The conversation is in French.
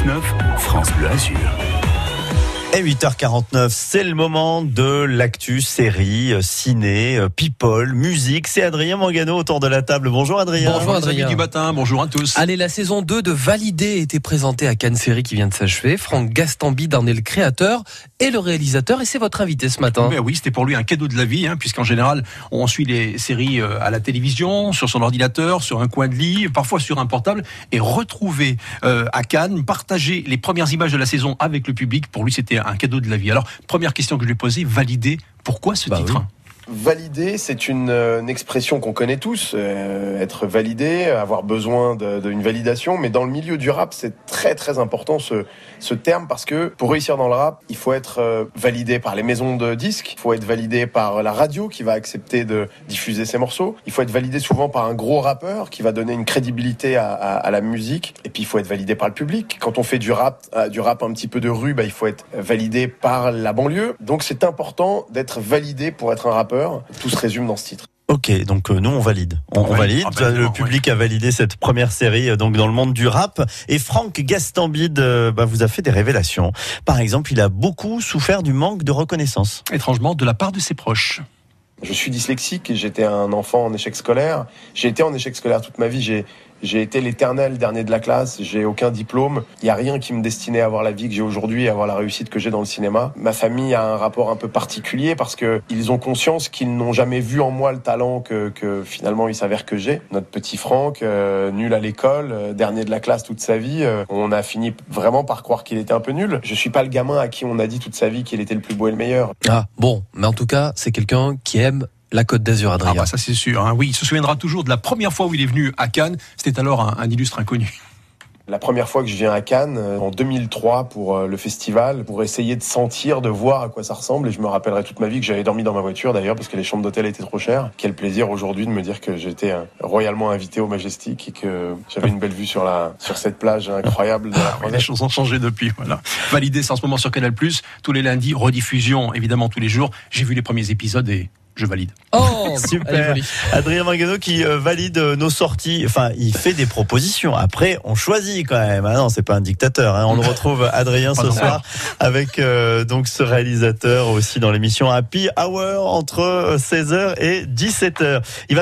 6-9, France Bleu Azur. Et 8h49, c'est le moment de l'actu, série, euh, ciné, euh, people, musique. C'est Adrien Mangano autour de la table. Bonjour Adrien. Bonjour Adrien. du matin, bonjour à tous. Allez, la saison 2 de Validé a été présentée à Cannes Série qui vient de s'achever. Franck Gastambide en est le créateur et le réalisateur et c'est votre invité ce matin. Oui, c'était pour lui un cadeau de la vie, hein, puisqu'en général, on suit les séries euh, à la télévision, sur son ordinateur, sur un coin de lit, parfois sur un portable, et retrouver euh, à Cannes, partager les premières images de la saison avec le public, pour lui c'était un cadeau de la vie. Alors, première question que je lui ai posée, valider, pourquoi ce Bah titre oui. Valider, c'est une, euh, une expression qu'on connaît tous, euh, être validé, avoir besoin d'une validation, mais dans le milieu du rap, c'est très très important ce, terme parce que pour réussir dans le rap, il faut être euh, validé par les maisons de disques, il faut être validé par la radio qui va accepter de diffuser ses morceaux, il faut être validé souvent par un gros rappeur qui va donner une crédibilité à, à- la musique, et puis il faut être validé par le public. Quand on fait du rap, du rap un petit peu de rue, bah, il faut être validé par la banlieue. Donc c'est important d'être validé pour être un rappeur. Tout se résume dans ce titre. Ok, donc euh, nous on valide. On, valide. Ah ben, le public a validé cette première série euh, donc dans le monde du rap. Et Franck Gastambide euh, bah, vous a fait des révélations. Par exemple, il a beaucoup souffert du manque de reconnaissance. Étrangement, de la part de ses proches. Je suis dyslexique j'étais un enfant en échec scolaire. J'ai été en échec scolaire toute ma vie. J'ai j'ai été l'éternel dernier de la classe. J'ai aucun diplôme. Il y a rien qui me destinait à avoir la vie que j'ai aujourd'hui, à avoir la réussite que j'ai dans le cinéma. Ma famille a un rapport un peu particulier parce que ils ont conscience qu'ils n'ont jamais vu en moi le talent que, que finalement il s'avère que j'ai. Notre petit Franck, euh, nul à l'école, euh, dernier de la classe toute sa vie, euh, on a fini vraiment par croire qu'il était un peu nul. Je suis pas le gamin à qui on a dit toute sa vie qu'il était le plus beau et le meilleur. Ah, bon, mais en tout cas, c'est quelqu'un qui aime la Côte d'Azur, Ah Adrien. bah ça c'est sûr. hein. Oui, il se souviendra toujours de la première fois où il est venu à Cannes. C'était alors un, un illustre inconnu. La première fois que je viens à Cannes, euh, en 2003, pour euh, le festival, pour essayer de sentir, de voir à quoi ça ressemble, et je me rappellerai toute ma vie que j'avais dormi dans ma voiture d'ailleurs, parce que les chambres d'hôtel étaient trop chères. Quel plaisir aujourd'hui de me dire que j'étais euh, royalement invité au Majestic et que j'avais une belle vue sur la sur cette plage incroyable de la Oui, les choses ont changé depuis. Voilà. Validé, c'est en ce moment sur Canal+. Tous les lundis, rediffusion, évidemment tous les jours. J'ai vu les premiers épisodes et je valide. Oh, Super. Adrien Mangano qui euh, valide euh, nos sorties. Enfin, il fait des propositions. Après, on choisit quand même. Ah non, c'est pas un dictateur. hein. On le retrouve Adrien ce soir avec euh, donc ce réalisateur aussi dans l'émission Happy Hour entre 16h et 17h. Il va